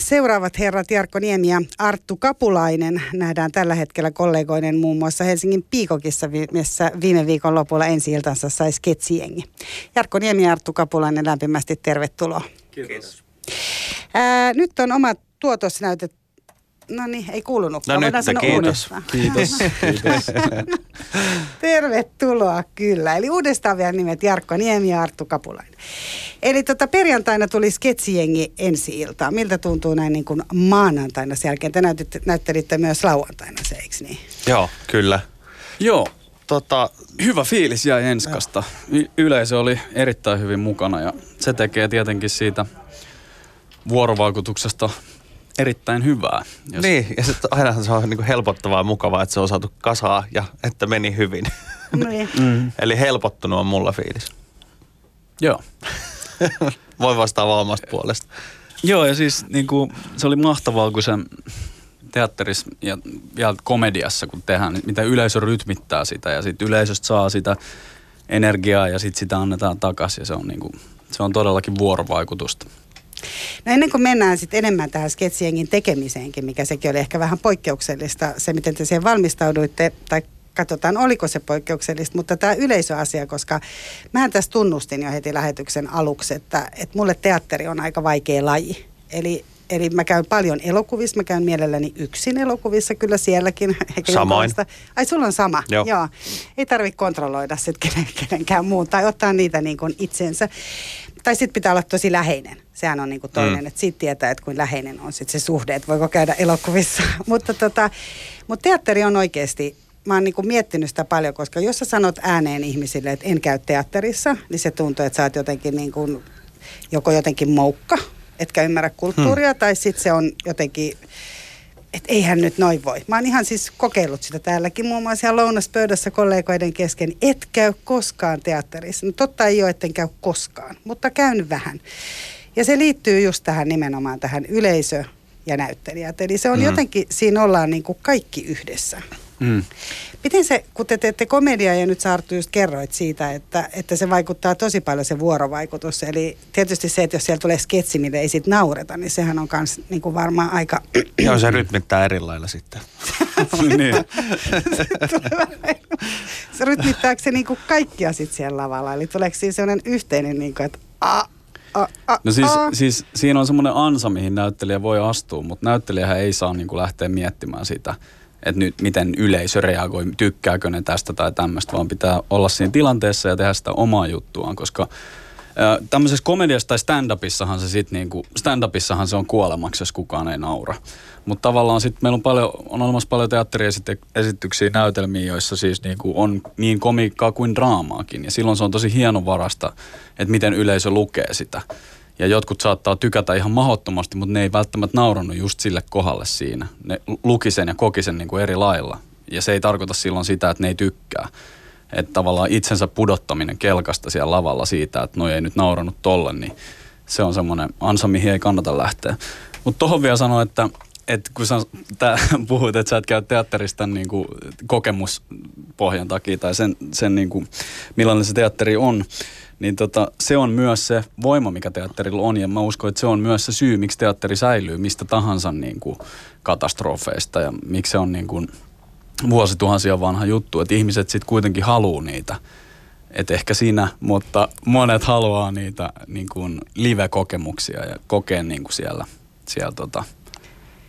seuraavat herrat Jarkko Niemi ja Arttu Kapulainen nähdään tällä hetkellä kollegoiden muun muassa Helsingin Piikokissa, missä viime viikon lopulla ensi iltansa sai sketsiengi. Jarkko Niemi ja Arttu Kapulainen lämpimästi tervetuloa. Kiitos. Ää, nyt on omat tuotosnäytöt No niin, ei kuulunut. No nyt, kiitos. Kiitos. kiitos. Tervetuloa, kyllä. Eli uudestaan vielä nimet Jarkko Niemi ja Arttu Kapulainen. Eli tota, perjantaina tuli sketsijengi ensi iltaan. Miltä tuntuu näin niin kuin maanantaina sen jälkeen? Te näytitte, näyttelitte myös lauantaina se, eikö niin? Joo, kyllä. Joo, tota, hyvä fiilis jäi Enskasta. Y- yleisö oli erittäin hyvin mukana ja se tekee tietenkin siitä vuorovaikutuksesta erittäin hyvää. Jos... Niin, ja sit ainahan se on niin helpottavaa ja mukavaa, että se on saatu kasaa ja että meni hyvin. Niin. mm. Eli helpottunut on mulla fiilis. Joo. Voi vastaa omasta puolesta. Joo, ja siis niin kuin, se oli mahtavaa, kun se teatterissa ja vielä komediassa, kun tehdään, niin mitä yleisö rytmittää sitä ja sitten yleisöstä saa sitä energiaa ja sitten sitä annetaan takaisin ja se on, niin kuin, se on todellakin vuorovaikutusta. No ennen kuin mennään sitten enemmän tähän sketsiengin tekemiseenkin, mikä sekin oli ehkä vähän poikkeuksellista, se miten te siihen valmistauduitte, tai katsotaan oliko se poikkeuksellista, mutta tämä yleisöasia, koska mähän tässä tunnustin jo heti lähetyksen aluksi, että, että mulle teatteri on aika vaikea laji. Eli Eli mä käyn paljon elokuvissa, mä käyn mielelläni yksin elokuvissa, kyllä sielläkin. Samoin. Ai sulla on sama, joo. joo. Ei tarvitse kontrolloida sitten kenenkään muun tai ottaa niitä niin kuin itsensä tai sitten pitää olla tosi läheinen. Sehän on niinku toinen, mm. että siitä tietää, että kuin läheinen on sitten se suhde, että voiko käydä elokuvissa. mutta tota, mut teatteri on oikeasti, mä oon niinku miettinyt sitä paljon, koska jos sä sanot ääneen ihmisille, että en käy teatterissa, niin se tuntuu, että sä oot jotenkin niinku, joko jotenkin moukka, etkä ymmärrä kulttuuria, mm. tai sitten se on jotenkin että eihän nyt noin voi. Mä oon ihan siis kokeillut sitä täälläkin, muun muassa siellä lounaspöydässä kollegoiden kesken. Et käy koskaan teatterissa. No totta ei ole, etten käy koskaan, mutta käyn vähän. Ja se liittyy just tähän nimenomaan tähän yleisö- ja näyttelijät. Eli se on mm. jotenkin, siinä ollaan niin kuin kaikki yhdessä. Mm. Miten se, kun te teette komediaa ja nyt sä Arttu just kerroit siitä, että, että se vaikuttaa tosi paljon se vuorovaikutus. Eli tietysti se, että jos siellä tulee sketsi, millä ei sit naureta, niin sehän on myös niin kuin varmaan aika... Joo, se rytmittää eri lailla sitten. niin. se rytmittääkö se niin kuin kaikkia sitten siellä lavalla? Eli tuleeko siinä sellainen yhteinen, niin kuin, että a, a, a, no siis, a. siis siinä on semmoinen ansa, mihin näyttelijä voi astua, mutta näyttelijähän ei saa niin kuin lähteä miettimään sitä – että nyt miten yleisö reagoi, tykkääkö ne tästä tai tämmöistä, vaan pitää olla siinä tilanteessa ja tehdä sitä omaa juttuaan, koska tämmöisessä komediassa tai stand-upissahan se sitten niinku, stand-upissahan se on kuolemaksi, jos kukaan ei naura. Mutta tavallaan sitten meillä on, paljon, on olemassa paljon teatteriesityksiä, näytelmiä, joissa siis niinku on niin komiikkaa kuin draamaakin. Ja silloin se on tosi hienovarasta, että miten yleisö lukee sitä. Ja jotkut saattaa tykätä ihan mahottomasti, mutta ne ei välttämättä naurannut just sille kohdalle siinä. Ne luki sen ja koki sen niin kuin eri lailla. Ja se ei tarkoita silloin sitä, että ne ei tykkää. Että tavallaan itsensä pudottaminen kelkasta siellä lavalla siitä, että no ei nyt naurannut tolle, niin se on semmoinen ansa, mihin ei kannata lähteä. Mutta tohon vielä sanoa, että, että kun sä tää, puhut, että sä et käy teatterista niin kuin kokemuspohjan takia tai sen, sen niin kuin, millainen se teatteri on, niin tota, se on myös se voima, mikä teatterilla on. Ja mä uskon, että se on myös se syy, miksi teatteri säilyy mistä tahansa niin kuin katastrofeista ja miksi se on niin kuin vuosituhansia vanha juttu. Että ihmiset sitten kuitenkin haluaa niitä. Et ehkä siinä, mutta monet haluaa niitä niin kuin live-kokemuksia ja kokea niin kuin siellä, siellä tota,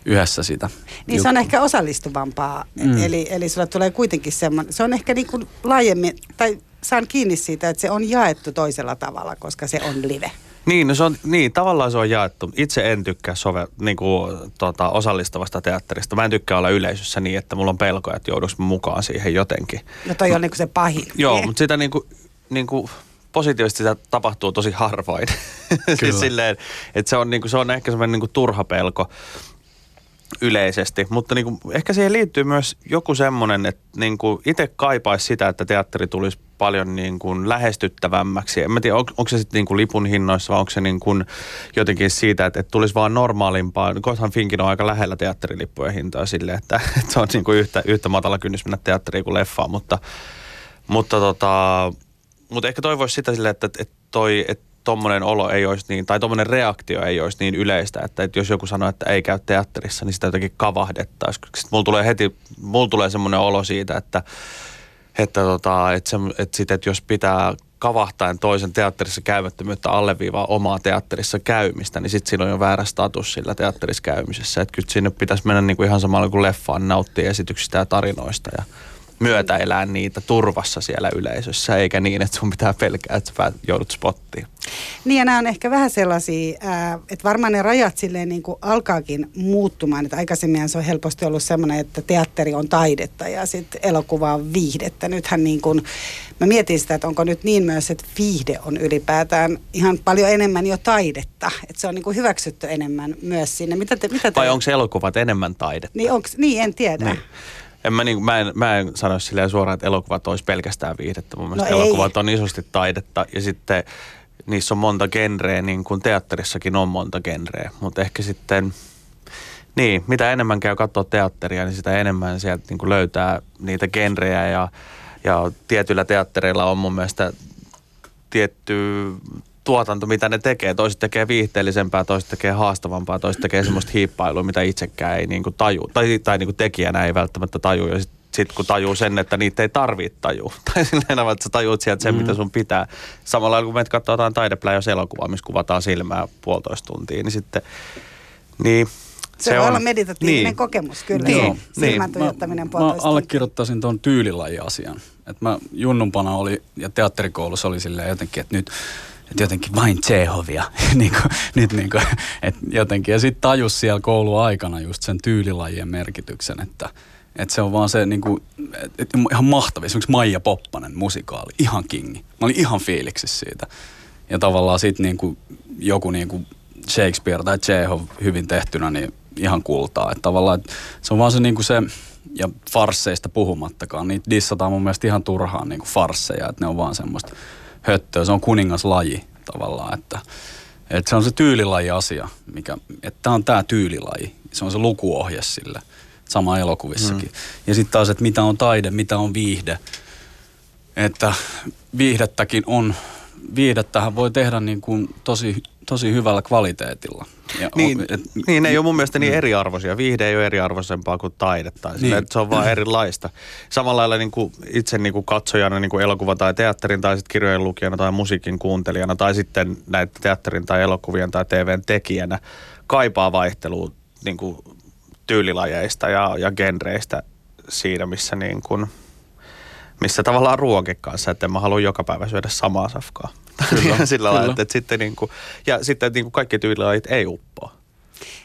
yhdessä sitä. Niin juttua. se on ehkä osallistuvampaa, mm. eli, eli sulla tulee kuitenkin semmoinen, se on ehkä niin kuin laajemmin, tai saan kiinni siitä, että se on jaettu toisella tavalla, koska se on live. Niin, no se on, niin, tavallaan se on jaettu. Itse en tykkää sove, niin kuin, tota, osallistavasta teatterista. Mä en tykkää olla yleisössä niin, että mulla on pelkoja, että jouduks mukaan siihen jotenkin. No toi on niin kuin se pahin. Joo, mutta sitä niin kuin, niin kuin positiivisesti sitä tapahtuu tosi harvoin. siis silleen, että se on, niin kuin, se on ehkä semmoinen niin kuin turha pelko yleisesti, mutta niin kuin, ehkä siihen liittyy myös joku semmoinen, että niin kuin itse kaipaisi sitä, että teatteri tulisi paljon niin kuin lähestyttävämmäksi. En mä tiedä, on, onko se sitten niin kuin lipun hinnoissa vai onko se niin kuin jotenkin siitä, että, että tulisi vaan normaalimpaa. Kohtahan Finkin on aika lähellä teatterilippujen hintaa sille, että, että se on niin kuin yhtä, yhtä matala kynnys mennä teatteriin kuin leffaan, mutta, mutta, tota, mutta ehkä toivoisi sitä silleen, että, että toi, että tommonen olo ei olisi niin, tai tommonen reaktio ei olisi niin yleistä, että, että jos joku sanoo, että ei käy teatterissa, niin sitä jotenkin kavahdettaisiin. Sitten mulla tulee heti, mulla tulee semmoinen olo siitä, että, että, tota, että, se, että, sit, että jos pitää kavahtaen toisen teatterissa käymättömyyttä alleviivaa omaa teatterissa käymistä, niin sitten siinä on jo väärä status sillä teatterissa käymisessä. Että kyllä sinne pitäisi mennä niin kuin ihan samalla kuin leffaan, nauttia esityksistä ja tarinoista ja myötäelää niitä turvassa siellä yleisössä, eikä niin, että sun pitää pelkää, että sä joudut spottiin. Niin ja nämä on ehkä vähän sellaisia, että varmaan ne rajat silleen niin kuin alkaakin muuttumaan. Että aikaisemmin se on helposti ollut semmoinen, että teatteri on taidetta ja sitten elokuva on viihdettä. Nythän niin kuin, mä mietin sitä, että onko nyt niin myös, että viihde on ylipäätään ihan paljon enemmän jo taidetta. Että se on niin kuin hyväksytty enemmän myös sinne. Mitä te, mitä te... Vai onko elokuvat enemmän taidetta? Niin, onks, niin en tiedä. Niin. En mä, niin, mä, en, mä en sano silleen suoraan, että elokuvat olisi pelkästään viihdettä. Mun mielestä no elokuvat ei. on isosti taidetta ja sitten niissä on monta genreä, niin kuin teatterissakin on monta genreä. Mutta ehkä sitten, niin, mitä enemmän käy katsoa teatteria, niin sitä enemmän sieltä niin kuin löytää niitä genrejä ja, ja tietyillä teattereilla on mun mielestä tietty tuotanto, mitä ne tekee. Toiset tekee viihteellisempää, toiset tekee haastavampaa, toiset tekee semmoista hiippailua, mitä itsekään ei niin kuin taju. Tai, tai niin kuin tekijänä ei välttämättä taju. Ja sitten sit kun tajuu sen, että niitä ei tarvitse tajua. Tai silleen, että sä tajuut sieltä sen, mm. mitä sun pitää. Samalla kun meitä katsoo jotain taidepläjäs elokuvaa, missä kuvataan silmää puolitoista tuntia, niin sitten, niin se, se voi on, olla meditatiivinen niin. kokemus, kyllä. Niin, niin. tuijottaminen mä, mä allekirjoittaisin tuon tyylilaji-asian. Et mä junnumpana oli, ja teatterikoulussa oli silleen jotenkin, että nyt että jotenkin vain Tsehovia. niin kuin, nyt niin kuin, että jotenkin. Ja sitten tajus siellä kouluaikana just sen tyylilajien merkityksen, että, että se on vaan se niin kuin, että ihan mahtavia. Esimerkiksi Maija Poppanen musikaali, ihan kingi. Mä olin ihan fiiliksissä siitä. Ja tavallaan sitten niin kuin joku niin kuin Shakespeare tai Tsehov hyvin tehtynä, niin ihan kultaa. Että tavallaan että se on vaan se, niin kuin se ja farsseista puhumattakaan. Niitä dissataan mun mielestä ihan turhaan niin kuin farsseja, että ne on vaan semmoista höttöä. Se on kuningaslaji tavallaan, että, että se on se tyylilaji-asia, mikä, että tämä on tämä tyylilaji. Se on se lukuohje sille, sama elokuvissakin. Mm. Ja sitten taas, että mitä on taide, mitä on viihde. Että viihdettäkin on, viihdettähän voi tehdä niin kuin tosi tosi hyvällä kvaliteetilla. Ja niin, on, et, niin, ne ei ole mun mielestä niin mm. eriarvoisia. Viihde ei ole eriarvoisempaa kuin taidetta. Niin. Sille, se on vaan erilaista. Samalla lailla niin kuin itse niin kuin katsojana niin kuin elokuva- tai teatterin tai sitten kirjojen lukijana tai musiikin kuuntelijana tai sitten näitä teatterin tai elokuvien tai TVn tekijänä kaipaa vaihtelua niin kuin tyylilajeista ja, ja genreistä siinä, missä niin kuin, missä tavallaan ruokin kanssa, että en mä halua joka päivä syödä samaa safkaa. Kyllä, sillä lailla, että, että sitten niin kuin, ja sitten niin kuin kaikki tyylilajit ei uppoa.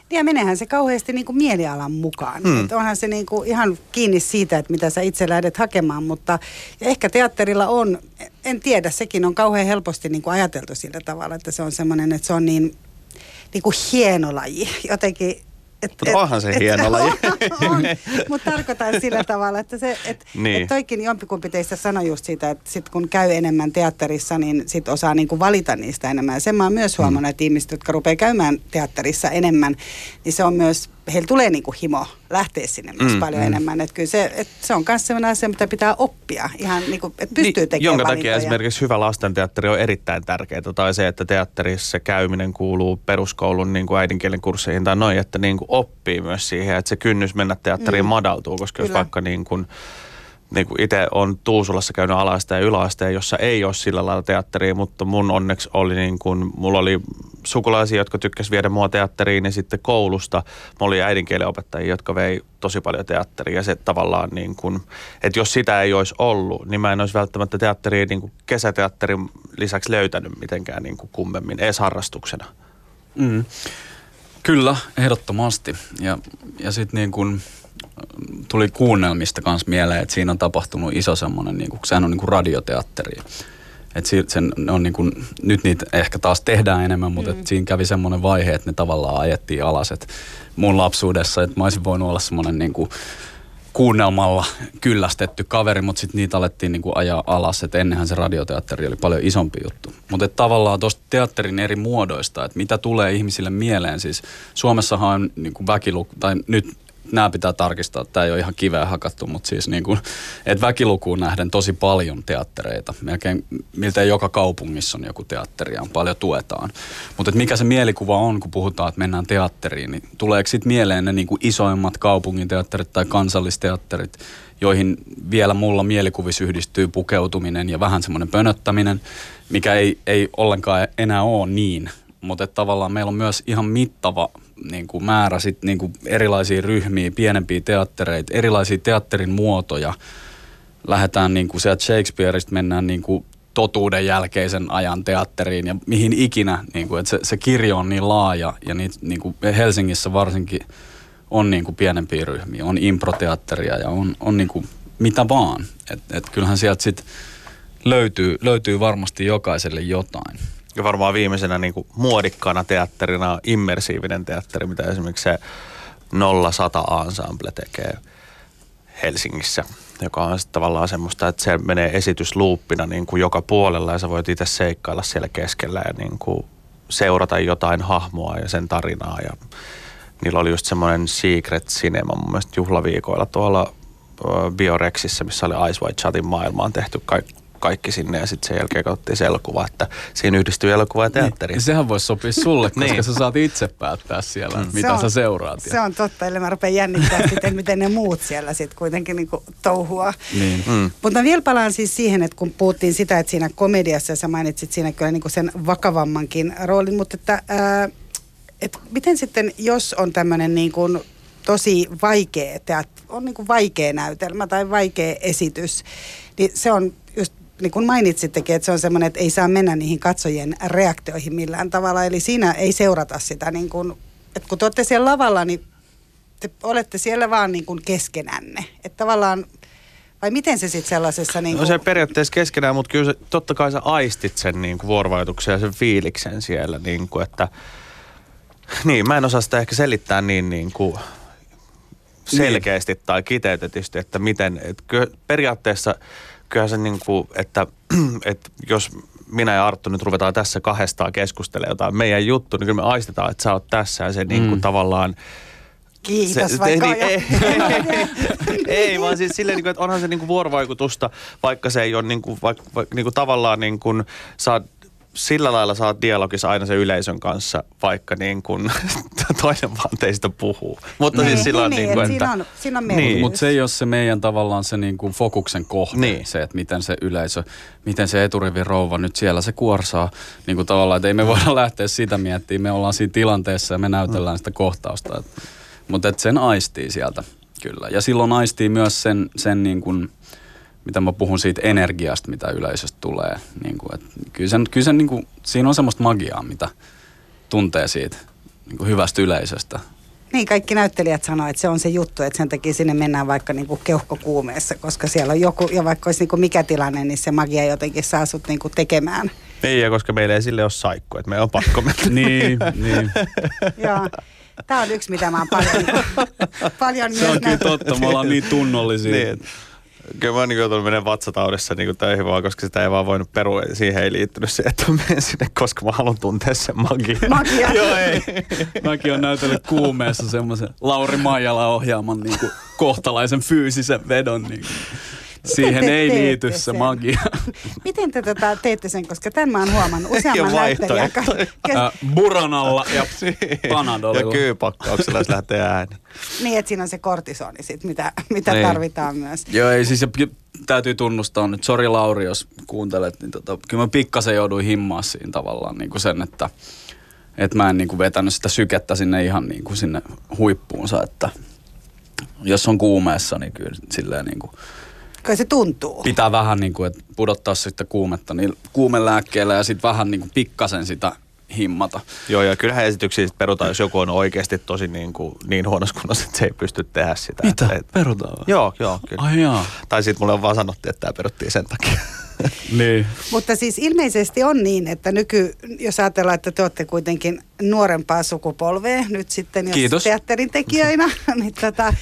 Ja menehän se kauheasti niin kuin mielialan mukaan. Hmm. Että onhan se niin kuin ihan kiinni siitä, että mitä sä itse lähdet hakemaan, mutta ehkä teatterilla on, en tiedä, sekin on kauhean helposti niin kuin ajateltu sillä tavalla, että se on semmoinen, että se on niin, niin kuin hieno laji. Jotenkin et, mutta onhan se et, hieno laji. mutta tarkoitan sillä tavalla, että, se, et, niin. et toikin jompikumpi teistä sanoi just siitä, että sit kun käy enemmän teatterissa, niin sit osaa niinku valita niistä enemmän. Ja sen mä oon myös huomannut, mm. että ihmiset, jotka rupeaa käymään teatterissa enemmän, niin se on myös heillä tulee niin kuin himo lähteä sinne myös mm, paljon mm. enemmän. Että kyllä se, et se on myös sellainen asia, mitä pitää oppia, ihan niin kuin, että pystyy niin, tekemään Jonka takia valintoja. esimerkiksi hyvä lastenteatteri on erittäin tärkeää, tai se, että teatterissa käyminen kuuluu peruskoulun niin kuin äidinkielen kursseihin tai noin, että niin kuin oppii myös siihen, että se kynnys mennä teatteriin mm. madaltuu, koska kyllä. jos vaikka niin kuin, niin kuin itse on Tuusulassa käynyt alaasteen ja yläasteen, jossa ei ole sillä lailla teatteria, mutta mun onneksi oli niin kuin, mulla oli sukulaisia, jotka tykkäsivät viedä mua teatteriin, niin sitten koulusta mulla oli äidinkielen opettajia, jotka vei tosi paljon teatteria. Ja se tavallaan niin kuin, että jos sitä ei olisi ollut, niin mä en olisi välttämättä teatteria niin kuin kesäteatterin lisäksi löytänyt mitenkään niin kuin kummemmin, edes harrastuksena. Mm. Kyllä, ehdottomasti. Ja, ja sitten niin kuin tuli kuunnelmista kanssa mieleen, että siinä on tapahtunut iso semmoinen, niin kuin, sehän on niin kuin radioteatteri. Et sen on niin kuin, nyt niitä ehkä taas tehdään enemmän, mutta mm. siinä kävi semmoinen vaihe, että ne tavallaan ajettiin alas. Et mun lapsuudessa, että mä olisin voinut olla semmoinen niin kuin, kuunnelmalla kyllästetty kaveri, mutta sitten niitä alettiin niinku ajaa alas, että ennenhän se radioteatteri oli paljon isompi juttu. Mutta tavallaan tuosta teatterin eri muodoista, että mitä tulee ihmisille mieleen, siis Suomessahan on niinku väkiluku, tai nyt nämä pitää tarkistaa, tämä ei ole ihan kiveä hakattu, mutta siis niin kuin, että väkilukuun nähden tosi paljon teattereita. Melkein miltei joka kaupungissa on joku teatteri ja on paljon tuetaan. Mutta mikä se mielikuva on, kun puhutaan, että mennään teatteriin, niin tuleeko sitten mieleen ne niin kuin isoimmat kaupungin teatterit tai kansallisteatterit, joihin vielä mulla mielikuvissa yhdistyy pukeutuminen ja vähän semmoinen pönöttäminen, mikä ei, ei ollenkaan enää ole niin. Mutta tavallaan meillä on myös ihan mittava niin kuin määrä sit, niin kuin erilaisia ryhmiä, pienempiä teattereita, erilaisia teatterin muotoja. Lähdetään niin kuin sieltä Shakespeareista, mennään niin kuin totuuden jälkeisen ajan teatteriin ja mihin ikinä, niin kuin, että se, se kirjo on niin laaja ja niitä, niin kuin Helsingissä varsinkin on niin kuin pienempiä ryhmiä, on improteatteria ja on, on niin kuin mitä vaan. Et, et kyllähän sieltä sitten löytyy, löytyy varmasti jokaiselle jotain. Ja varmaan viimeisenä niin kuin muodikkaana teatterina immersiivinen teatteri, mitä esimerkiksi se 0100 Ensemble tekee Helsingissä, joka on sitten tavallaan semmoista, että se menee esitysluuppina niin kuin joka puolella ja sä voit itse seikkailla siellä keskellä ja niin kuin seurata jotain hahmoa ja sen tarinaa. Ja niillä oli just semmoinen Secret Cinema mun mielestä juhlaviikoilla tuolla Biorexissä, missä oli Ice White Chatin maailmaan tehty kaikki kaikki sinne ja sitten sen jälkeen katsottiin se elokuva, että siinä yhdistyy elokuva ja teatteri. Niin, sehän voisi sopia sulle, koska niin. sä saat itse päättää siellä, mm. mitä on, sä seuraat. Se on totta, eli mä rupean jännittää sitten, miten ne muut siellä sitten kuitenkin niinku touhua. Niin. Mm. Mutta vielä palaan siis siihen, että kun puhuttiin sitä, että siinä komediassa, ja sä mainitsit siinä kyllä niinku sen vakavammankin roolin, mutta että... Ää, et miten sitten, jos on tämmöinen niin kuin tosi vaikea, teat, on niin kuin vaikea näytelmä tai vaikea esitys, niin se on niin kuin mainitsittekin, että se on semmoinen, että ei saa mennä niihin katsojien reaktioihin millään tavalla. Eli siinä ei seurata sitä, niin kuin, että kun te olette siellä lavalla, niin te olette siellä vaan niin kuin keskenänne. Että tavallaan, vai miten se sitten sellaisessa... Niin kuin... No se periaatteessa keskenään, mutta kyllä se, totta kai sä aistit sen niin kuin vuorovaikutuksen ja sen fiiliksen siellä, niin kuin, että niin, mä en osaa sitä ehkä selittää niin, niin kuin selkeästi niin. tai kiteytetysti, että miten, että periaatteessa kyllähän se niin kuin, että, että jos minä ja Arttu nyt ruvetaan tässä kahdestaan keskustelemaan jotain meidän juttu, niin kyllä me aistetaan, että sä oot tässä ja se mm. niin kuin tavallaan Kiitos se, vaikka niin, ei, ei, ei, vaan siis silleen, niin että onhan se niin kuin vuorovaikutusta, vaikka se ei ole niin kuin, vaikka, vaikka, niin kuin tavallaan niin kuin, saa sillä lailla saat dialogissa aina sen yleisön kanssa, vaikka niin kuin toinen vaan teistä puhuu. Mutta niin, siis sillä niin, niin, niin että... Siinä on, siinä on niin. Mutta se ei ole se meidän tavallaan se niin kuin fokuksen kohde, niin. se, että miten se yleisö, miten se eturivin rouva nyt siellä se kuorsaa. Niin kuin tavallaan, että ei me voida lähteä sitä miettimään, me ollaan siinä tilanteessa ja me näytellään mm. sitä kohtausta. Mutta että sen aistii sieltä kyllä. Ja silloin aistii myös sen, sen niin kuin, mitä mä puhun siitä energiasta, mitä yleisöstä tulee. Niin kuin, että kyllä sen, kyllä sen, niin kuin, siinä on semmoista magiaa, mitä tuntee siitä niin kuin hyvästä yleisöstä. Niin, kaikki näyttelijät sanoo, että se on se juttu, että sen takia sinne mennään vaikka niin kuin keuhkokuumeessa, koska siellä on joku, ja vaikka olisi niin kuin mikä tilanne, niin se magia jotenkin saa sut niin kuin tekemään. Ei, ja koska meillä ei sille ole saikku, että meidän on pakko mennä. niin, niin. Joo. Tämä on yksi, mitä mä oon paljon, paljon Se on kyllä totta, me ollaan niin tunnollisia. niin, Kyllä mä oon niin joutunut menemään vatsataudessa niin töihin vaan, koska sitä ei vaan voinut perua. Siihen ei liittynyt se, että mä menen sinne, koska mä haluan tuntea sen magian. Magia. Joo, ei. Mäkin on näytellyt kuumeessa semmoisen Lauri Maijala ohjaaman niin kuin kohtalaisen fyysisen vedon. Niin kuin. Siihen ei liity sen? se magia. Miten te tätä teette sen, koska tämän mä oon huomannut useamman näyttelijän kanssa. Buranalla ja panadolilla. Ja kyypakkauksella, jos lähtee ääni. Niin, että siinä on se kortisoni sit, mitä, mitä niin. tarvitaan myös. Joo, ei siis täytyy tunnustaa nyt, sori Lauri, jos kuuntelet, niin tota, kyllä mä pikkasen jouduin himmaa siinä tavallaan niin kuin sen, että että mä en niin kuin vetänyt sitä sykettä sinne ihan niin kuin sinne huippuunsa, että jos on kuumeessa, niin kyllä silleen niin kuin Kai se tuntuu. Pitää vähän niin kuin, että pudottaa sitten kuumetta niin kuumelääkkeellä ja sitten vähän niin kuin pikkasen sitä himmata. Joo, ja kyllähän esityksiä perutaan, jos joku on oikeasti tosi niin, kuin, niin huonossa kunnossa, että se ei pysty tehdä sitä. Mitä? Et, perutaan? Joo, joo, kyllä. Ai jaa. Tai sitten mulle on vaan sanottu, että tämä peruttiin sen takia. niin. Mutta siis ilmeisesti on niin, että nyky, jos ajatellaan, että te olette kuitenkin nuorempaa sukupolvea nyt sitten, jos Kiitos. teatterin tekijöinä, niin, tota,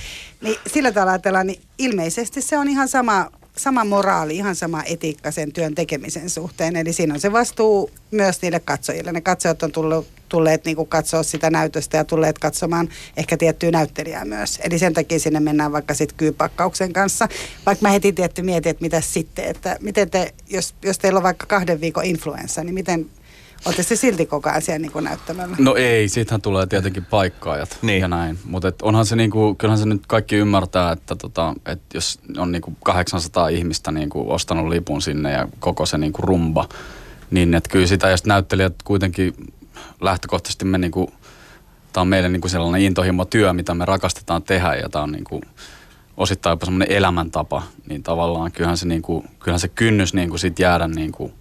niin sillä tavalla ajatellaan, niin ilmeisesti se on ihan sama sama moraali, ihan sama etiikka sen työn tekemisen suhteen. Eli siinä on se vastuu myös niille katsojille. Ne katsojat on tullut, tulleet niin kuin katsoa sitä näytöstä ja tulleet katsomaan ehkä tiettyä näyttelijää myös. Eli sen takia sinne mennään vaikka sitten kyypakkauksen kanssa. Vaikka mä heti tietty mietin, että mitä sitten, että miten te, jos, jos teillä on vaikka kahden viikon influenssa, niin miten Olette se silti koko ajan siellä niin näyttämällä? No ei, siitähän tulee tietenkin paikkaajat niin. ja näin. Mutta onhan se niinku, kyllähän se nyt kaikki ymmärtää, että tota, et jos on niinku 800 ihmistä niinku ostanut lipun sinne ja koko se niinku rumba, niin että kyllä sitä, jos näyttelijät kuitenkin lähtökohtaisesti me niinku, tämä on meille niinku sellainen intohimo työ, mitä me rakastetaan tehdä ja tämä on niinku, osittain jopa semmoinen elämäntapa, niin tavallaan kyllähän se, niinku, kyllähän se kynnys niinku sit jäädä niinku,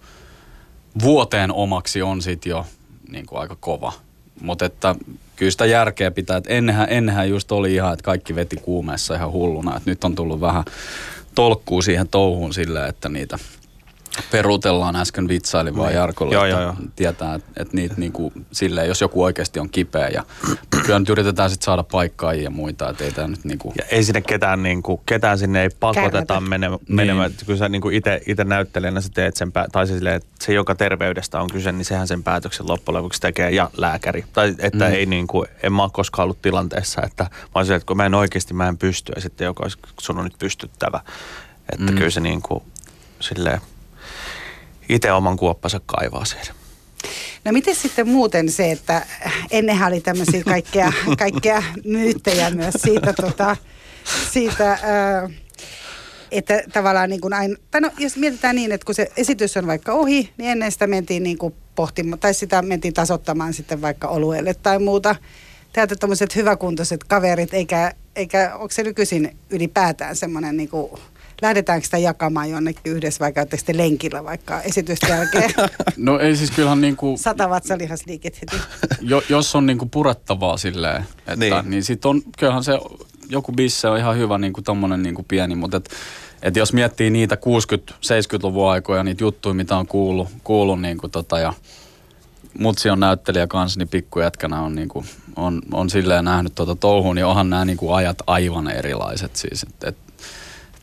vuoteen omaksi on sitten jo niin kuin aika kova. Mutta että kyllä sitä järkeä pitää, että ennenhän, ennenhän just oli ihan, että kaikki veti kuumeessa ihan hulluna, että nyt on tullut vähän tolkkuu siihen touhuun silleen, että niitä peruutellaan äsken vitsaili vaan niin. Jarkolle, joo, että joo, joo. tietää, että, että niitä niin kuin, silleen, jos joku oikeasti on kipeä ja kyllä nyt yritetään sitten saada paikkaa ja muita, että ei tämä nyt niin kuin... Ja ei sinne ketään, niin kuin, ketään sinne ei pakoteta menemään, niin. menemään. Kyllä sä niin kuin itse, itse näyttelijänä sä teet sen, tai se, silleen, että se joka terveydestä on kyse, niin sehän sen päätöksen loppujen lopuksi tekee ja lääkäri. Tai että mm. ei niin kuin, en mä ole koskaan ollut tilanteessa, että mä olisin, että kun mä en oikeasti mä en pysty ja sitten joka olisi sun on nyt pystyttävä. Että mm. kyllä se niin kuin, silleen, itse oman kuoppansa kaivaa siihen. No miten sitten muuten se, että ennenhän oli tämmöisiä kaikkea, kaikkea myyttejä myös siitä, tota, siitä että tavallaan niin kuin aina, tai no, jos mietitään niin, että kun se esitys on vaikka ohi, niin ennen sitä mentiin niin kuin pohtimaan, tai sitä mentiin tasottamaan sitten vaikka olueelle tai muuta. Täältä tämmöiset hyväkuntoiset kaverit, eikä, eikä onko se nykyisin ylipäätään semmoinen niin kuin lähdetäänkö sitä jakamaan jonnekin yhdessä vai käytte sitten lenkillä vaikka esitysten jälkeen? No ei siis kyllähän niinku... Sata vatsalihasliikit heti. Jo, jos on niinku purettavaa silleen, että, niin, niin sit on, kyllähän se joku bisse on ihan hyvä niinku tommonen niinku pieni, mutta et, et jos miettii niitä 60-70-luvun aikoja, niitä juttuja, mitä on kuullut, kuullut niinku tota ja mutsi on näyttelijä kanssa, niin pikkujätkänä on, niinku, on, on silleen nähnyt tuota touhuun, niin onhan nämä niinku ajat aivan erilaiset siis. Et, et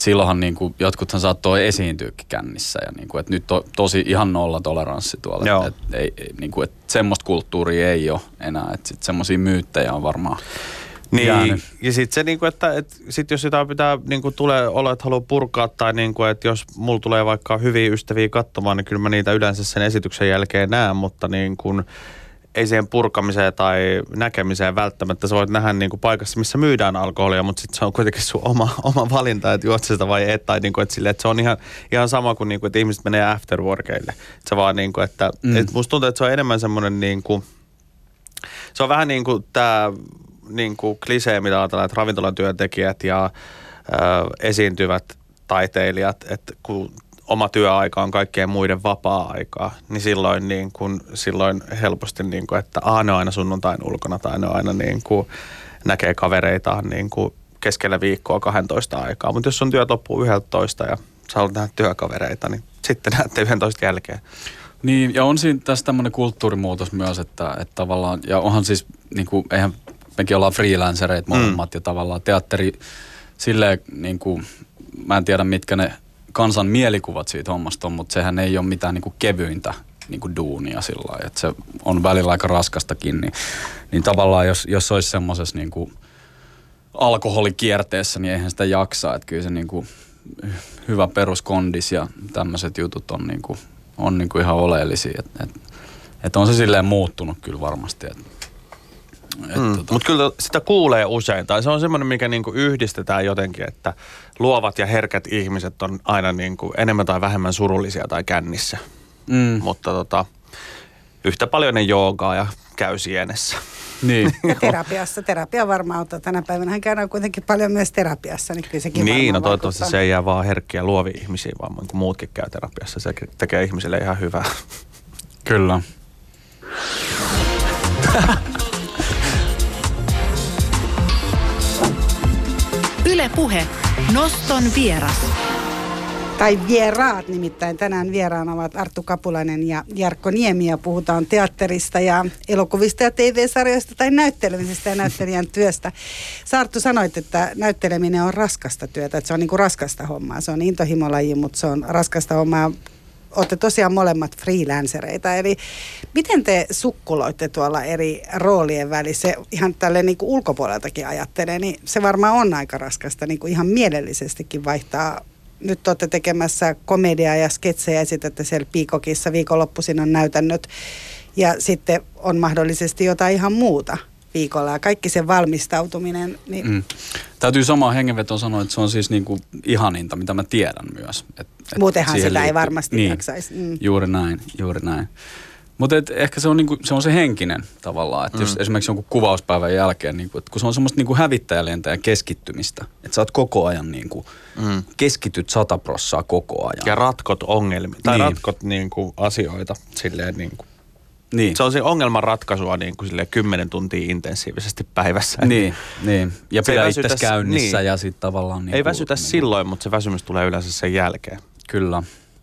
silloinhan niin kuin, jotkuthan saattoi esiintyäkin kännissä ja niin kuin, että nyt on tosi ihan nolla toleranssi tuolla. Joo. Et, ei, niin kuin, että semmoista kulttuuria ei ole enää, että sitten semmoisia myyttejä on varmaan niin, jäänyt. ja sitten se, niinku, että et, sit jos sitä pitää, niinku, tulee olla, että haluaa purkaa, tai niinku, että jos mulla tulee vaikka hyviä ystäviä katsomaan, niin kyllä mä niitä yleensä sen esityksen jälkeen näen, mutta niin kuin, ei siihen purkamiseen tai näkemiseen välttämättä. Sä voit nähdä niin kuin paikassa, missä myydään alkoholia, mutta sitten se on kuitenkin sun oma, oma valinta, että juot sitä vai et. Tai niin kuin, että, sille, että se on ihan, ihan sama kuin, niin kuin, että ihmiset menee afterworkeille. Se vaan niin kuin, että, mm. että musta tuntuu, että se on enemmän semmoinen niin kuin, se on vähän niin kuin tämä niin kuin klisee, mitä ajatellaan, että ravintolan työntekijät ja ö, esiintyvät taiteilijat, että kun oma työaika on kaikkien muiden vapaa-aikaa, niin silloin, niin kun, silloin helposti, niin kun, että aah, ne on aina sunnuntain ulkona tai ne on aina niin kun, näkee kavereitaan niin kun, keskellä viikkoa 12 aikaa. Mutta jos on työt loppuu 11 ja sä haluat nähdä työkavereita, niin sitten näette 11 jälkeen. Niin, ja on siinä tässä tämmöinen kulttuurimuutos myös, että, että tavallaan, ja onhan siis, niin kuin, eihän mekin ollaan freelancereita molemmat, mm. ja tavallaan teatteri silleen, niin kuin, mä en tiedä mitkä ne kansan mielikuvat siitä hommasta on, mutta sehän ei ole mitään niin kuin kevyintä niin kuin duunia sillä lailla, että se on välillä aika raskastakin, niin, niin tavallaan jos, jos olisi semmoisessa niin alkoholikierteessä, niin eihän sitä jaksaa, että kyllä se niin kuin hyvä peruskondis ja tämmöiset jutut on, niin kuin, on niin kuin ihan oleellisia, että et, et on se silleen muuttunut kyllä varmasti, että Mm. Tota... Mutta kyllä sitä kuulee usein, tai se on semmoinen, mikä niinku yhdistetään jotenkin, että luovat ja herkät ihmiset on aina niinku enemmän tai vähemmän surullisia tai kännissä. Mm. Mutta tota, yhtä paljon ne joogaa ja käy sienessä. Niin. Ja terapiassa. Terapia varmaan auttaa. Tänä päivänä käydään kuitenkin paljon myös terapiassa, niin kyllä sekin Niin, no toivottavasti vaikuttaa. se ei jää vaan herkkiä luovia ihmisiä, vaan kun muutkin käy terapiassa. Se tekee ihmisille ihan hyvää. Kyllä. Yle Puhe. Noston vieras. tai vieraat nimittäin. Tänään vieraana ovat Arttu Kapulainen ja Jarkko Niemi ja puhutaan teatterista ja elokuvista ja TV-sarjoista tai näyttelemisestä ja näyttelijän työstä. Saarttu sanoit, että näytteleminen on raskasta työtä, että se on niin kuin raskasta hommaa. Se on intohimolaji, mutta se on raskasta hommaa olette tosiaan molemmat freelancereita, eli miten te sukkuloitte tuolla eri roolien välissä, ihan tälle niin kuin ulkopuoleltakin ajattelee, niin se varmaan on aika raskasta niin kuin ihan mielellisestikin vaihtaa. Nyt olette tekemässä komediaa ja sketsejä, esitätte siellä Piikokissa, viikonloppuisin on näytännöt ja sitten on mahdollisesti jotain ihan muuta viikolla ja kaikki se valmistautuminen. Niin... Mm. Täytyy samaan hengenvetoon sanoa, että se on siis niinku ihaninta, mitä mä tiedän myös. Et, et Muutenhan sitä liittyy. ei varmasti niin, jaksaisi. Mm. Juuri näin, juuri näin. Mutta ehkä se on, niinku, se on se henkinen tavallaan, että mm. jos esimerkiksi jonkun kuvauspäivän jälkeen, niinku, että kun se on semmoista niinku hävittäjälentäjän keskittymistä, että sä oot koko ajan niinku, mm. keskityt sataprossaa koko ajan. Ja ratkot ongelmia, tai niin. ratkot niinku asioita silleen niinku niin. Se on se ongelman ratkaisua niin kuin sille 10 tuntia intensiivisesti päivässä. Niin, niin. ja pidä itse käynnissä niin. ja sitten tavallaan... Niin ei väsytä niin silloin, mutta se väsymys tulee yleensä sen jälkeen. Kyllä.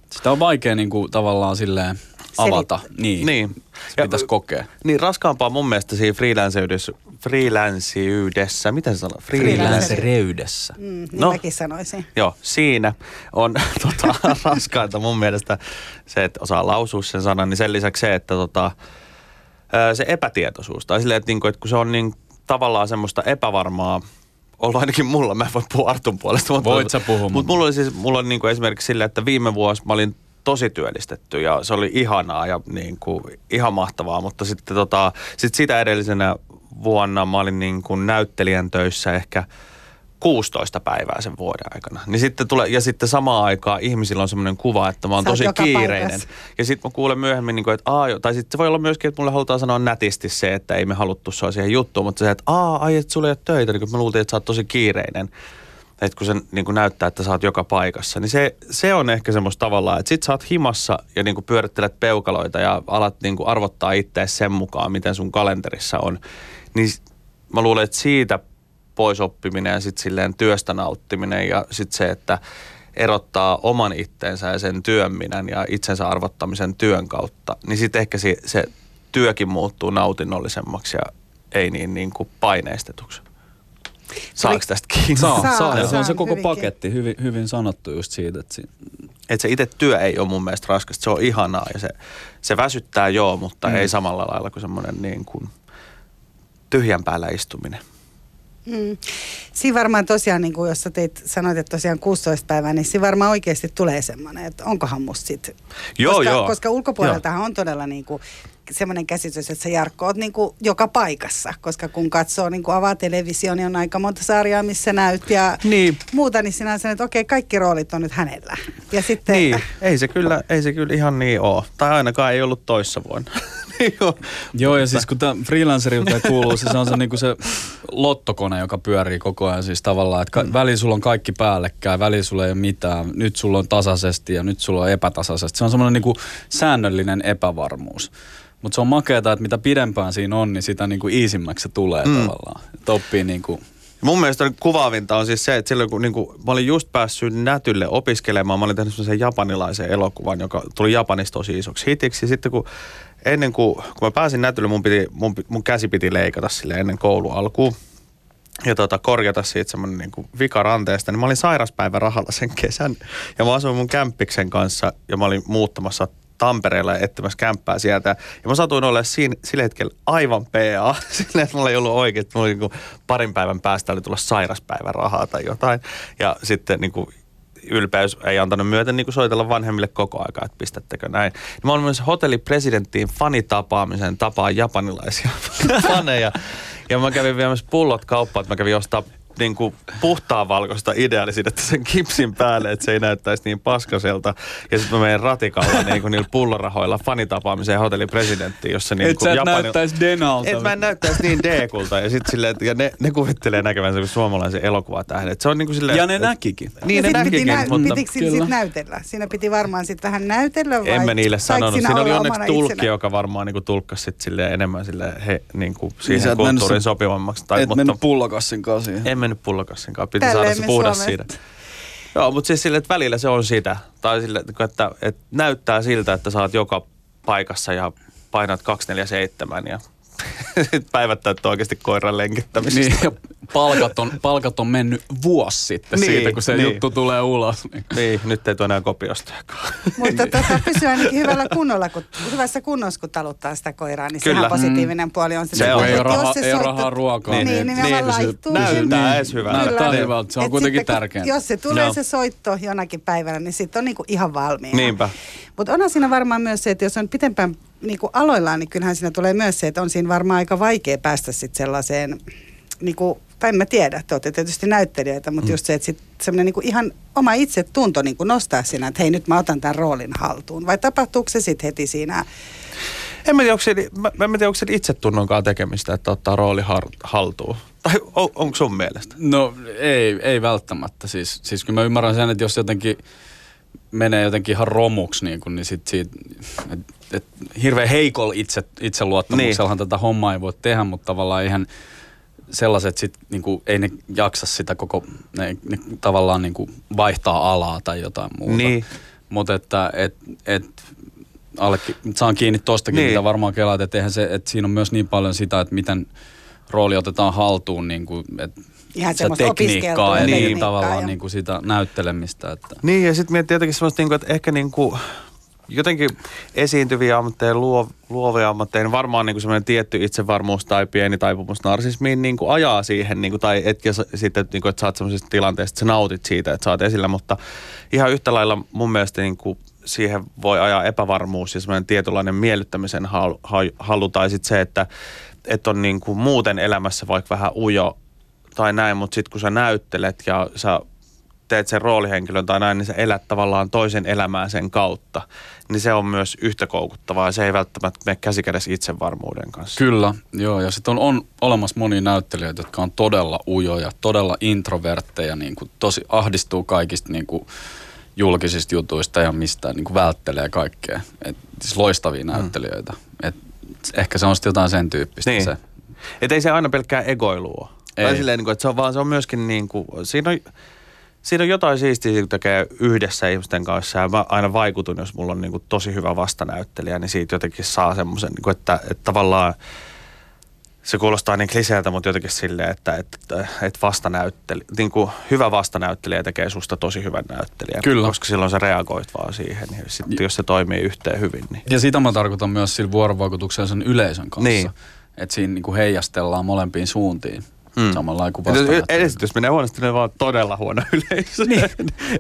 Sitä on vaikea niin kuin, tavallaan silleen avata. Niin. niin. Se pitäisi kokea. Niin, raskaampaa mun mielestä siinä freelanceydessä, freelanceydessä, miten se sanoo? Freelancereydessä. Mm, niin no, mäkin sanoisin. Joo, siinä on tota, raskainta mun mielestä se, että osaa lausua sen sanan, niin sen lisäksi se, että tota, se epätietoisuus. Tai silleen, että, niinku, että kun se on niin tavallaan semmoista epävarmaa, ollut ainakin mulla, mä en voi puhua Artun puolesta. Mutta, Voit sä puhua. Mutta mulla oli siis, mulla on niin kuin esimerkiksi silleen, että viime vuosi mä olin tosi työllistetty ja se oli ihanaa ja niin kuin, ihan mahtavaa, mutta sitten tota, sit sitä edellisenä vuonna mä olin niin kuin näyttelijän töissä ehkä 16 päivää sen vuoden aikana. Niin sitten tulee, ja sitten samaan aikaan ihmisillä on semmoinen kuva, että mä oon tosi kiireinen. Paikassa. Ja sitten mä kuulen myöhemmin, niin kuin, että aa, tai sitten se voi olla myöskin, että mulle halutaan sanoa nätisti se, että ei me haluttu sua siihen juttuun, mutta se, että aa, ai, että sulla ei ole töitä, niin kuin mä luultiin, että sä oot tosi kiireinen että kun se niin kuin näyttää, että sä oot joka paikassa, niin se, se on ehkä semmoista tavallaan, että sit sä oot himassa ja niin kuin pyörittelet peukaloita ja alat niin kuin arvottaa itseäsi sen mukaan, miten sun kalenterissa on. Niin mä luulen, että siitä pois oppiminen ja sitten silleen työstä nauttiminen ja sitten se, että erottaa oman itteensä ja sen työminän ja itsensä arvottamisen työn kautta, niin sitten ehkä se, se työkin muuttuu nautinnollisemmaksi ja ei niin, niin kuin paineistetuksi. Saako tästä kiinni? Saa, saa, saa. se on se koko paketti, hyvin, hyvin sanottu just siitä. Että, si- että se itse työ ei ole mun mielestä raskasta, se on ihanaa ja se, se väsyttää joo, mutta mm. ei samalla lailla kuin semmoinen niin kuin tyhjän päällä istuminen. Mm. Siinä varmaan tosiaan, niin kuin jos sä teit, sanoit, että tosiaan 16 päivää, niin siinä varmaan oikeasti tulee semmoinen, että onkohan musta sit. Joo, koska, joo. Koska ulkopuoleltahan joo. on todella niin kuin semmoinen käsitys, että sä Jarkko oot niin kuin joka paikassa, koska kun katsoo, niin kuin avaa televisio, niin on aika monta sarjaa, missä näyt ja niin. muuta, niin sinä sanot, että okei, kaikki roolit on nyt hänellä. Ja sitten, niin, ei se, kyllä, ei se kyllä ihan niin ole. Tai ainakaan ei ollut toissa vuonna. Joo. Joo, ja siis kun tämä freelancerilta kuuluu, siis se on se, niin kuin se lottokone, joka pyörii koko ajan siis tavallaan, että ka- mm. väliin sulla on kaikki päällekkäin, väliin sulla ei ole mitään, nyt sulla on tasaisesti ja nyt sulla on epätasaisesti. Se on semmoinen niin kuin säännöllinen epävarmuus. Mutta se on makeata, että mitä pidempään siinä on, niin sitä niin kuin iisimmäksi se tulee mm. tavallaan. Että oppii niin kuin Mun mielestä kuvaavinta on siis se, että silloin kun niin kuin, mä olin just päässyt Nätylle opiskelemaan, mä olin tehnyt sen japanilaisen elokuvan, joka tuli Japanista tosi isoksi hitiksi. Ja sitten kun ennen kuin, kun mä pääsin Nätylle, mun, piti, mun, mun käsi piti leikata sille ennen koulu alkuun ja tota, korjata siitä semmoinen niin vika ranteesta, niin mä olin sairaspäivärahalla sen kesän. Ja mä asuin mun kämppiksen kanssa ja mä olin muuttamassa Tampereella etsimässä kämppää sieltä. Ja mä satuin olla siinä, sillä hetkellä aivan PA. Silleen, että mulla ei ollut oikein, että mulla niin parin päivän päästä oli tulla sairaspäivän rahaa tai jotain. Ja sitten niin kuin ylpeys ei antanut myöten niin soitella vanhemmille koko aika, että pistättekö näin. Ja mä olin myös hotellipresidenttiin fanitapaamisen tapaa japanilaisia faneja. Ja mä kävin viemässä pullot kauppaan, että mä kävin ostaa niin kuin puhtaan valkoista ideaalisidettä sen kipsin päälle, että se ei näyttäisi niin paskaselta. Ja sitten mä menen ratikalla niin kuin niillä pullorahoilla fanitapaamiseen hotellin presidenttiin, jossa niin kuin et Japanil... näyttäisi Denalta. Et mä en näyttäisi niin D-kulta. Ja sitten silleen, ja ne, ne kuvittelee näkevänsä suomalaisen elokuvatähden. Se on niin kuin silleen, ja ne et, näkikin. Niin ja ne näkikin. Piti nä- mutta... Pitikö sitten näytellä? Siinä piti varmaan sitten vähän näytellä vai? En mä niille sanonut. Siinä oli onneksi tulkki, itsenä? joka varmaan niin kuin tulkkasi sit silleen enemmän silleen, he, niin kuin siihen niin kulttuuriin sopivammaksi. Tai, et mutta, mennyt pullokassin kanssa En mennyt pullokassin kanssa, piti Tälleen saada se puhdas siitä. Joo, mutta siis sille, että välillä se on sitä. Tai sille, että, että näyttää siltä, että oot joka paikassa ja painat 247 ja päivät täyttää oikeasti koiran lenkittämisestä. Niin, ja palkat on, palkat on mennyt vuosi sitten niin, siitä, kun se niin. juttu tulee ulos. Niin, niin nyt ei tule enää kopiostajakaan. Mutta tota, pysyy ainakin hyvällä kunnolla, kun, hyvässä kunnossa, kun taluttaa sitä koiraa, niin Kyllä. sehän positiivinen mm. puoli on se. Se on, ei, raha, ei rahaa ruokaa. Niin, niin, niin, niin, niin laittuu. Näyttää niin, edes hyvältä. Näyttää hyvältä, se on Et kuitenkin tärkeää. Jos se tulee no. se soitto jonakin päivänä, niin sitten on niinku ihan valmiina. Niinpä. Mutta onhan siinä varmaan myös se, että jos on pitempään niin kuin aloillaan, niin kyllähän siinä tulee myös se, että on siinä varmaan aika vaikea päästä sitten sellaiseen, niin kuin, tai en mä tiedä, te olette tietysti näyttelijöitä, mutta mm. just se, että sitten semmoinen niin kuin ihan oma itsetunto niin kuin nostaa siinä, että hei nyt mä otan tämän roolin haltuun. Vai tapahtuuko se sitten heti siinä en mä tiedä, onko se, mä, mä tiedä, onko se itsetunnonkaan tekemistä, että ottaa rooli har, haltuun. Tai on, onko sun mielestä? No ei, ei välttämättä. Siis, siis kyllä mä ymmärrän sen, että jos jotenkin menee jotenkin ihan romuksi, niin, kun, niin sit siitä, et, et, hirveän heikolla itse, itseluottamuksellahan niin. tätä hommaa ei voi tehdä, mutta tavallaan eihän sellaiset sit, niin kuin, ei ne jaksa sitä koko, ne, ne tavallaan niin kuin vaihtaa alaa tai jotain muuta. Niin. Mutta että et, et, allekin, saan kiinni tostakin, niin. mitä varmaan kelaat, että, se, että siinä on myös niin paljon sitä, että miten rooli otetaan haltuun, niin kuin, että Ihan sitä tekniikkaa ja niin, niin tavallaan ja... niin kuin sitä näyttelemistä. Että. Niin ja sitten miettii jotenkin semmoista, niin kuin, että ehkä niin kuin, jotenkin esiintyviä ammatteja, luov, luovia ammatteja, niin varmaan niin semmoinen tietty itsevarmuus tai pieni taipumus narsismiin niin kuin ajaa siihen, niin kuin, tai et, ja sitten, niin kuin, että sä oot semmoisesta tilanteesta, että sä nautit siitä, että sä oot esillä, mutta ihan yhtä lailla mun mielestä niin kuin, siihen voi ajaa epävarmuus ja semmoinen tietynlainen miellyttämisen halu, halu tai sitten se, että, että on niin kuin muuten elämässä vaikka vähän ujo tai näin, mutta sitten kun sä näyttelet ja sä teet sen roolihenkilön tai näin, niin sä elät tavallaan toisen elämää sen kautta. Niin se on myös yhtä koukuttavaa ja se ei välttämättä mene käsikädessä itsevarmuuden kanssa. Kyllä, joo. Ja sitten on, on olemassa monia näyttelijöitä, jotka on todella ujoja, todella introvertteja, niin kuin tosi ahdistuu kaikista niin kuin julkisista jutuista ja mistä niin kuin välttelee kaikkea. Et, siis loistavia mm. näyttelijöitä. Et ehkä se on sitten jotain sen tyyppistä niin. se. Et ei se aina pelkkää egoilua. Ei. Tai silleen, niin kuin, että se on vaan se on myöskin niin kuin, siinä on, siinä on jotain siistiä, kun tekee yhdessä ihmisten kanssa ja mä aina vaikutun, jos mulla on niin kuin tosi hyvä vastanäyttelijä, niin siitä jotenkin saa semmoisen, niin että, että tavallaan se kuulostaa niin kliseeltä, mutta jotenkin silleen, että, että, että vastanäyttelijä, niin kuin hyvä vastanäyttelijä tekee susta tosi hyvän näyttelijän. Kyllä. Koska silloin sä reagoit vaan siihen. Ja sitten jos se toimii yhteen hyvin. Niin. Ja sitä mä tarkoitan myös sillä vuorovaikutuksella sen yleisön kanssa. Niin. Että siinä niin kuin heijastellaan molempiin suuntiin. Mm. Samalla kuin Esitys menee huonosti, niin vaan todella huono yleisö. Niin.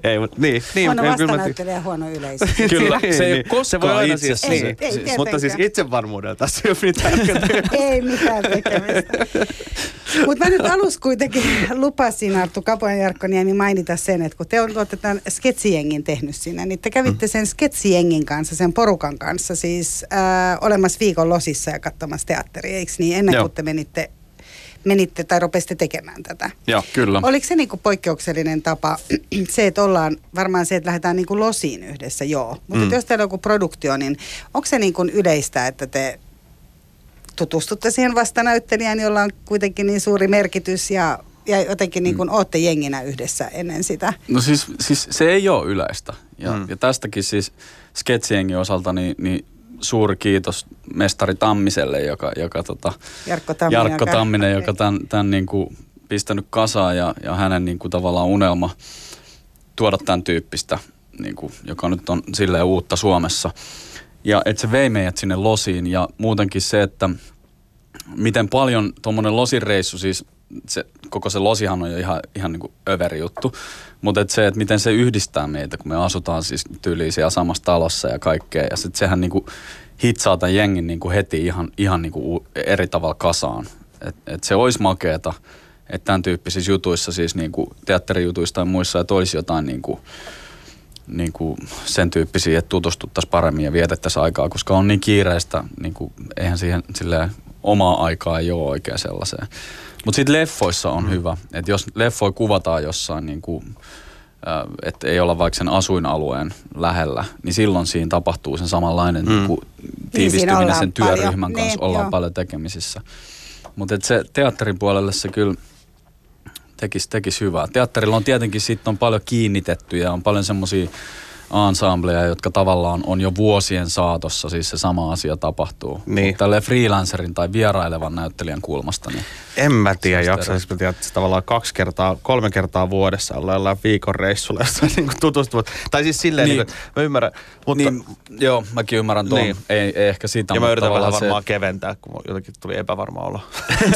ei, mutta niin. niin huono vastanäyttelijä ja huono yleisö. kyllä, niin, se ei niin, koskaan se voi aina siis, ei, niin, ei, ei, Mutta siis itsevarmuudella tässä ei ole mitään Ei mitään tekemistä. Mutta mä nyt alussa kuitenkin lupasin Arttu Kapoja ja Jarkko Niemi mainita sen, että kun te olette tämän sketsijengin tehnyt sinne, niin te kävitte sen sketsijengin kanssa, sen porukan kanssa siis äh, olemassa viikon losissa ja katsomassa teatteria, eikö niin? Ennen Joo. kuin te menitte menitte tai rupesitte tekemään tätä. Joo, kyllä. Oliko se niin kuin poikkeuksellinen tapa, se, että ollaan, varmaan se, että lähdetään niin kuin losiin yhdessä, joo. Mutta mm. jos teillä on joku produktio, niin onko se niin kuin yleistä, että te tutustutte siihen vastanäyttelijään, jolla on kuitenkin niin suuri merkitys ja ja jotenkin niin kuin mm. ootte jenginä yhdessä ennen sitä? No siis, siis se ei ole yleistä. Ja, mm. ja tästäkin siis sketsiengin osalta, niin, niin suuri kiitos mestari Tammiselle, joka, joka tota, Jarkko Tamminen, Jarkko Tamminen joka, tämän, tämän niin kuin pistänyt kasaan ja, ja hänen niin kuin tavallaan unelma tuoda tämän tyyppistä, niin kuin, joka nyt on silleen uutta Suomessa. Ja että se vei meidät sinne losiin ja muutenkin se, että miten paljon tuommoinen losireissu, siis se, koko se losihan on jo ihan, ihan niin kuin överi juttu, mutta et se, että miten se yhdistää meitä, kun me asutaan siis tyyliin siellä samassa talossa ja kaikkea. Ja sitten sehän niinku hitsaa tämän jengin niinku heti ihan, ihan niinku eri tavalla kasaan. Et, et se olisi makeeta, että tämän tyyppisissä jutuissa, siis niinku teatterijutuissa tai muissa, että olisi jotain niinku, niinku sen tyyppisiä, että tutustuttaisiin paremmin ja vietettäisiin aikaa, koska on niin kiireistä, niinku, eihän siihen silleen omaa aikaa ei ole oikein sellaiseen. Mutta sitten leffoissa on mm. hyvä, että jos leffoi kuvataan jossain niin kuin, että ei olla vaikka sen asuinalueen lähellä, niin silloin siinä tapahtuu sen samanlainen mm. niin tiivistyminen niin sen työryhmän paljon. kanssa, niin, ollaan joo. paljon tekemisissä. Mutta se teatterin puolelle se kyllä tekisi tekis hyvää. Teatterilla on tietenkin sitten on paljon kiinnitettyjä, on paljon semmoisia ensembleja, jotka tavallaan on jo vuosien saatossa, siis se sama asia tapahtuu. Niin. Mutta tälleen freelancerin tai vierailevan näyttelijän kulmasta, niin En mä tiedä, jaksaisinko tiedä, että tavallaan kaksi kertaa, kolme kertaa vuodessa ollaan viikon reissulla, jossa niin tutustuvat. Tai siis silleen, niin. Niin. Kuin, mä ymmärrän, mutta niin, joo, mäkin ymmärrän tuon. Niin. Ei, ei, ehkä sitä. ja mä yritän vähän varmaan keventää, kun jotenkin tuli epävarma olo.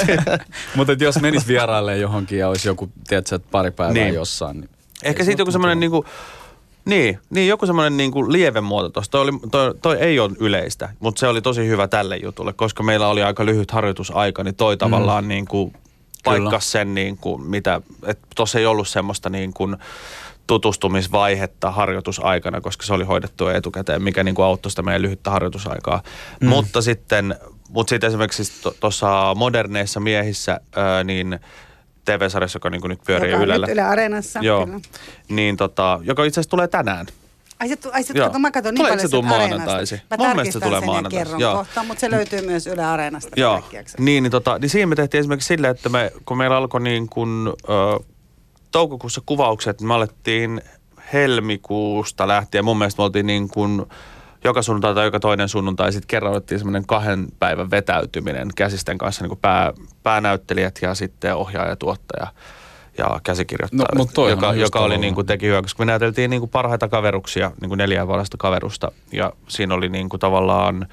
Mutta jos menis vieraille johonkin ja olisi joku, tiedätkö, pari päivää Niin. jossain. Niin Ehkä siitä joku semmoinen niinku, niin, niin, joku semmoinen niinku lieve muoto tossa. Toi, oli, toi, toi ei ole yleistä, mutta se oli tosi hyvä tälle jutulle, koska meillä oli aika lyhyt harjoitusaika, niin toi tavallaan niinku paikkas sen, niinku, mitä, että tuossa ei ollut semmoista niinku tutustumisvaihetta harjoitusaikana, koska se oli hoidettu etukäteen, mikä niinku auttoi sitä meidän lyhyttä harjoitusaikaa. Mm. Mutta sitten, mutta sitten esimerkiksi tuossa moderneissa miehissä, ää, niin TV-sarjassa, joka niinku nyt pyörii Joka on Ylellä. nyt Yle Areenassa. Joo, kyllä. niin tota, joka itse asiassa tulee tänään. Ai se, ai se kato, mä katson niin Tuleeko paljon se tuu? Mä Mun mielestä se tulee kerron Joo. kohta, mutta se löytyy myös Yle Areenasta. Joo, niin, niin, tota, niin siinä me tehtiin esimerkiksi silleen, että me, kun meillä alkoi niin kuin, ö, toukokuussa kuvaukset, niin me alettiin helmikuusta lähtien. Mun mielestä me oltiin niin kuin joka sunnuntai tai joka toinen sunnuntai. Sitten kerran otettiin semmoinen kahden päivän vetäytyminen käsisten kanssa, niin kuin pää, päänäyttelijät ja sitten ohjaaja, tuottaja ja käsikirjoittaja, No, mut toihan joka, joka oli niin kuin teki hyvää, koska me näyteltiin niin kuin parhaita kaveruksia, niin kuin vuodesta kaverusta ja siinä oli niin kuin tavallaan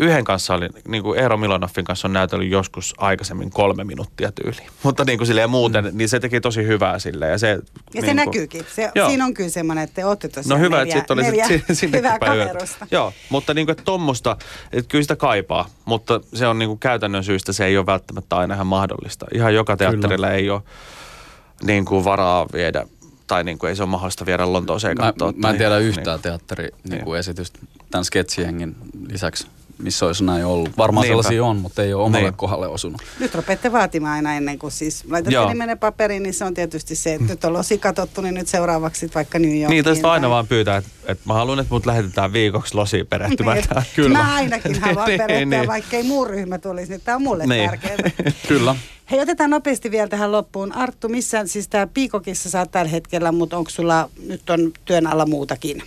yhden kanssa oli, niin kuin Eero Milonoffin kanssa on näytellyt joskus aikaisemmin kolme minuuttia tyyli. Mutta niin kuin silleen muuten, mm. niin se teki tosi hyvää sille. Ja, se, Ja niin se kuin, näkyykin. Se, Joo. siinä on kyllä semmoinen, että te olette tosiaan No hyvä, neljä, että sitten oli neljä sit sinne hyvää kaverusta. Joo, mutta niin kuin, että tommosta, että kyllä sitä kaipaa, mutta se on niin kuin käytännön syystä se ei ole välttämättä aina ihan mahdollista. Ihan joka teatterilla Kyllä. ei ole niin kuin varaa viedä, tai niin kuin ei se ole mahdollista viedä Lontooseen Mä, katsoa. mä en tai- tiedä niin. yhtään teatteri niin kuin esitystä tämän sketsihengin lisäksi, missä olisi näin ollut. Varmaan Niinpä. sellaisia on, mutta ei ole omalle Niin. kohdalle osunut. Nyt rupeatte vaatimaan aina ennen kuin siis laitat Joo. nimenne paperiin, niin se on tietysti se, että nyt on losi katsottu, niin nyt seuraavaksi sit vaikka New Yorkiin. Niin, tästä aina tai- vaan pyytää, että, että mä haluan, että mut lähetetään viikoksi losiin perehtymään. Niin, tähän. että Mä ainakin haluan Niin, perehtyä, niin. vaikka ei muu ryhmä tulisi, niin tämä on mulle Niin. tärkeää. Kyllä. Hei, otetaan nopeasti vielä tähän loppuun. Arttu, missä, siis tämä Piikokissa saat tällä hetkellä, mutta onko sulla, nyt on työn alla muutakin?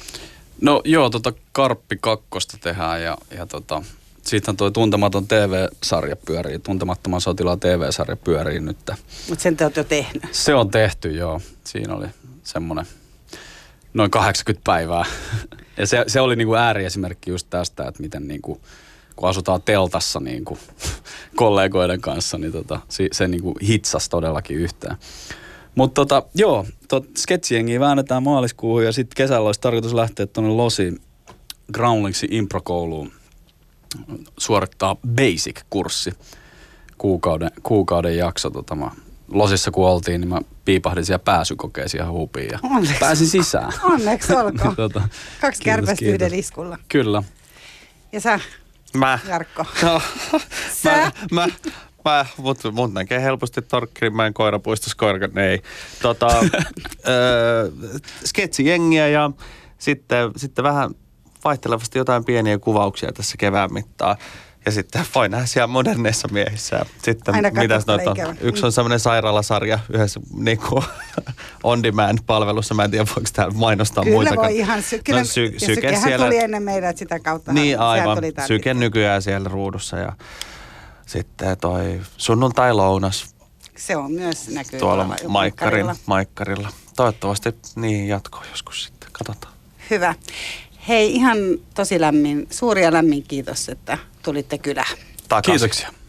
No joo, tota Karppi kakkosta tehdään ja, ja tota, sitten toi Tuntematon TV-sarja pyörii, Tuntemattoman sotilaan TV-sarja pyörii nyt. Mutta sen te jo tehnyt. Se on tehty, joo. Siinä oli semmoinen noin 80 päivää. Ja se, se oli niinku ääriesimerkki just tästä, että miten niinku, kun asutaan teltassa niinku kollegoiden kanssa, niin tota, se, se niinku hitsas todellakin yhteen. Mutta tota, joo, tot sketsiengiä väännetään maaliskuuhun ja sitten kesällä olisi tarkoitus lähteä tuonne Losi Groundlingsin improkouluun suorittaa basic-kurssi kuukauden, kuukauden jakso. Tota, mä Losissa kun oltiin, niin mä piipahdin siellä pääsykokeisiin ihan hupiin ja Onneksi. pääsin sisään. Onneksi olkoon. tota, Kaksi kärpästä yhdellä iskulla. Kyllä. Ja sä, Mä, Jarkko? No, Sä? mä, mä, mä, mut, mut näkee helposti Torkkirimäen koirapuistossa koira, ei. Tota, öö, sketsijengiä ja sitten, sitten vähän vaihtelevasti jotain pieniä kuvauksia tässä kevään mittaan. Ja sitten voi nähdä siellä moderneissa miehissä. Sitten Aina mitäs noita, yksi on semmoinen sairaalasarja yhdessä niin kuin on demand palvelussa. Mä en tiedä, voiko täällä mainostaa Kyllä muitakaan. voi ihan, sy- kyllä, no, sy- syke sykehän siellä, tuli ennen meidät sitä kautta. niin aivan, syke nykyään siellä ruudussa ja sitten toi sunnuntai-lounas Se on myös näkyy tuolla tuolla maikkarin, maikkarilla. Toivottavasti niin jatkuu joskus sitten, katsotaan. Hyvä. Hei, ihan tosi lämmin, suuri ja lämmin kiitos, että tulitte kylään. Takaisin. Kiitoksia.